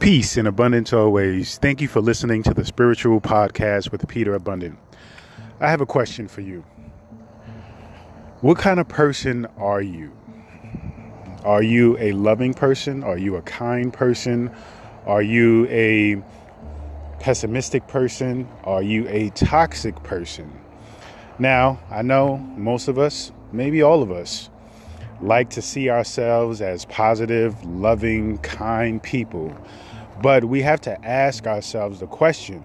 Peace and abundance always. Thank you for listening to the Spiritual Podcast with Peter Abundant. I have a question for you. What kind of person are you? Are you a loving person? Are you a kind person? Are you a pessimistic person? Are you a toxic person? Now, I know most of us, maybe all of us, like to see ourselves as positive, loving, kind people. But we have to ask ourselves the question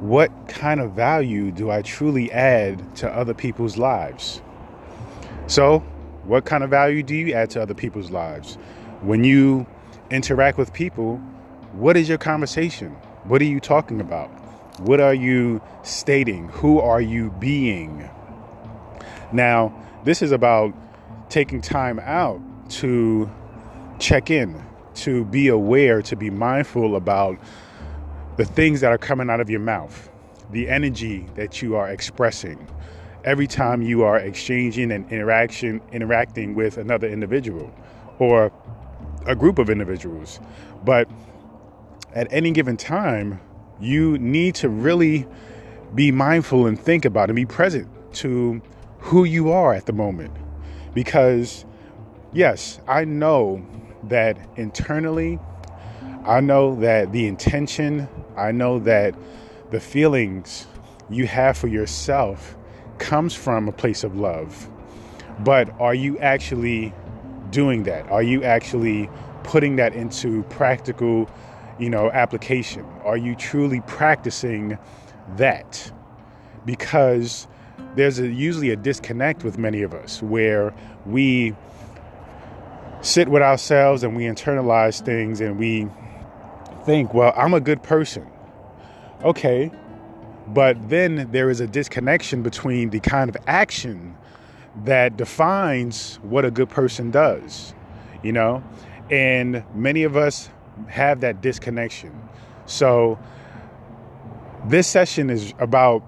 what kind of value do I truly add to other people's lives? So, what kind of value do you add to other people's lives? When you interact with people, what is your conversation? What are you talking about? What are you stating? Who are you being? Now, this is about taking time out to check in, to be aware, to be mindful about the things that are coming out of your mouth, the energy that you are expressing every time you are exchanging and interaction interacting with another individual or a group of individuals. But at any given time, you need to really be mindful and think about and be present to who you are at the moment. Because, yes, I know that internally, I know that the intention, I know that the feelings you have for yourself comes from a place of love. But are you actually doing that? Are you actually putting that into practical, you know, application? Are you truly practicing that? Because there's a, usually a disconnect with many of us where we sit with ourselves and we internalize things and we think, well, I'm a good person. Okay. But then there is a disconnection between the kind of action that defines what a good person does, you know? And many of us have that disconnection. So this session is about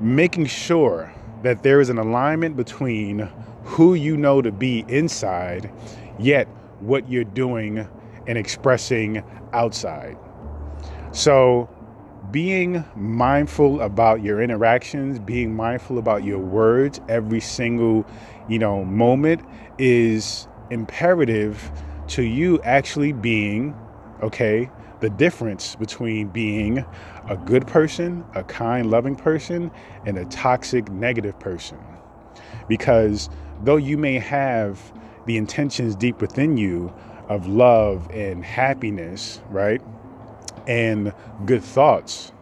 making sure that there is an alignment between who you know to be inside, yet what you're doing and expressing outside. So, being mindful about your interactions, being mindful about your words every single, you know, moment is imperative to you actually being, okay, the difference between being a good person, a kind, loving person, and a toxic, negative person. Because though you may have the intentions deep within you of love and happiness, right? And good thoughts,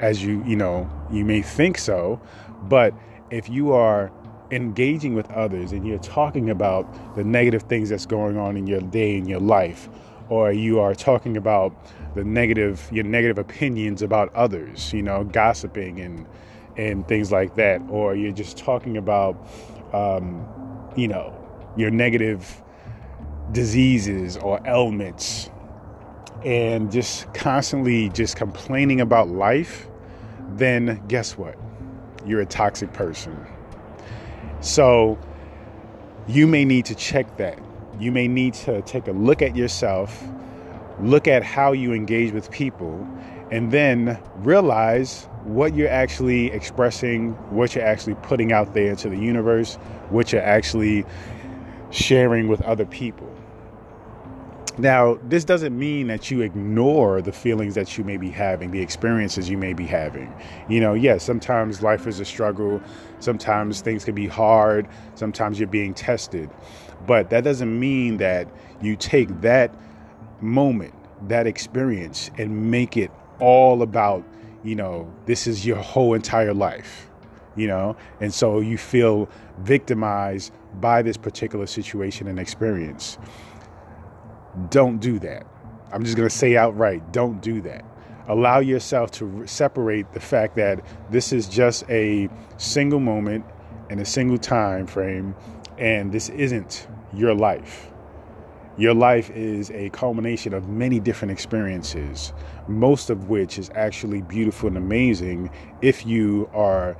as you, you know, you may think so, but if you are engaging with others and you're talking about the negative things that's going on in your day in your life or you are talking about the negative your negative opinions about others you know gossiping and and things like that or you're just talking about um, you know your negative diseases or ailments and just constantly just complaining about life then guess what? You're a toxic person. So you may need to check that. You may need to take a look at yourself, look at how you engage with people, and then realize what you're actually expressing, what you're actually putting out there into the universe, what you're actually sharing with other people. Now, this doesn't mean that you ignore the feelings that you may be having, the experiences you may be having. You know, yes, sometimes life is a struggle, sometimes things can be hard, sometimes you're being tested. But that doesn't mean that you take that moment, that experience, and make it all about, you know, this is your whole entire life, you know? And so you feel victimized by this particular situation and experience. Don't do that. I'm just going to say outright don't do that. Allow yourself to separate the fact that this is just a single moment and a single time frame and this isn't your life. Your life is a culmination of many different experiences, most of which is actually beautiful and amazing if you are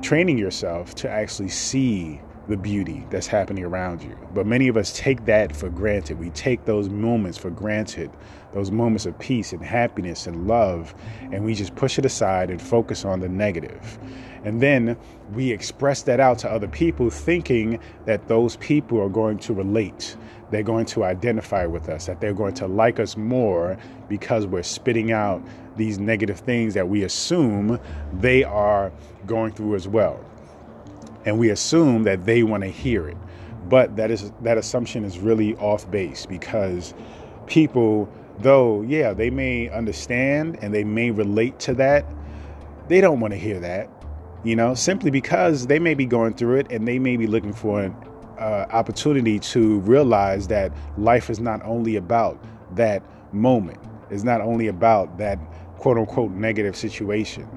training yourself to actually see the beauty that's happening around you. But many of us take that for granted. We take those moments for granted, those moments of peace and happiness and love, and we just push it aside and focus on the negative. And then we express that out to other people, thinking that those people are going to relate. They're going to identify with us, that they're going to like us more because we're spitting out these negative things that we assume they are going through as well and we assume that they want to hear it. But that is that assumption is really off base because people, though, yeah, they may understand and they may relate to that, they don't want to hear that, you know, simply because they may be going through it and they may be looking for an uh, opportunity to realize that life is not only about that moment, it's not only about that quote unquote negative situation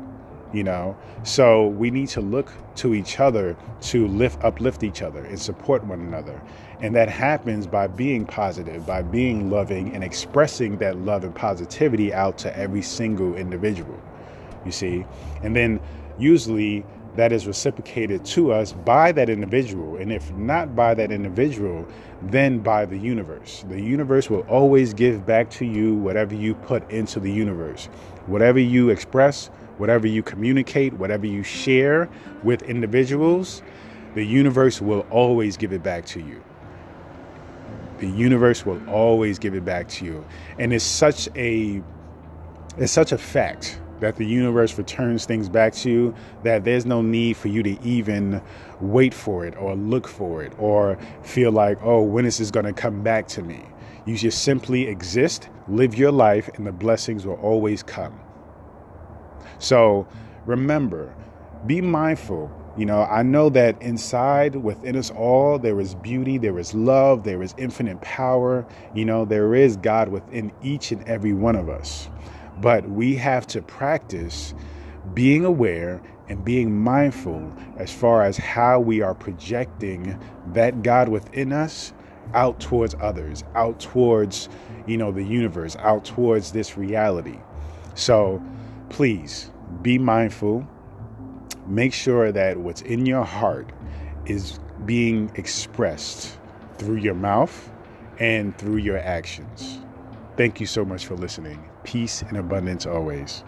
you know? So we need to look to each other to lift uplift each other and support one another. And that happens by being positive by being loving and expressing that love and positivity out to every single individual you see? And then usually that is reciprocated to us by that individual and if not by that individual then by the universe the universe will always give back to you whatever you put into the universe whatever you express whatever you communicate, whatever you share with individuals, the universe will always give it back to you. The universe will always give it back to you. And it's such a it's such a fact that the universe returns things back to you that there's no need for you to even wait for it or look for it or feel like, oh, when is this going to come back to me? You just simply exist, live your life, and the blessings will always come. So remember, be mindful. You know, I know that inside within us all, there is beauty, there is love, there is infinite power. You know, there is God within each and every one of us. But we have to practice being aware and being mindful as far as how we are projecting that God within us out towards others, out towards, you know, the universe, out towards this reality. So, please be mindful. Make sure that what's in your heart is being expressed through your mouth and through your actions. Thank you so much for listening. Peace and abundance always.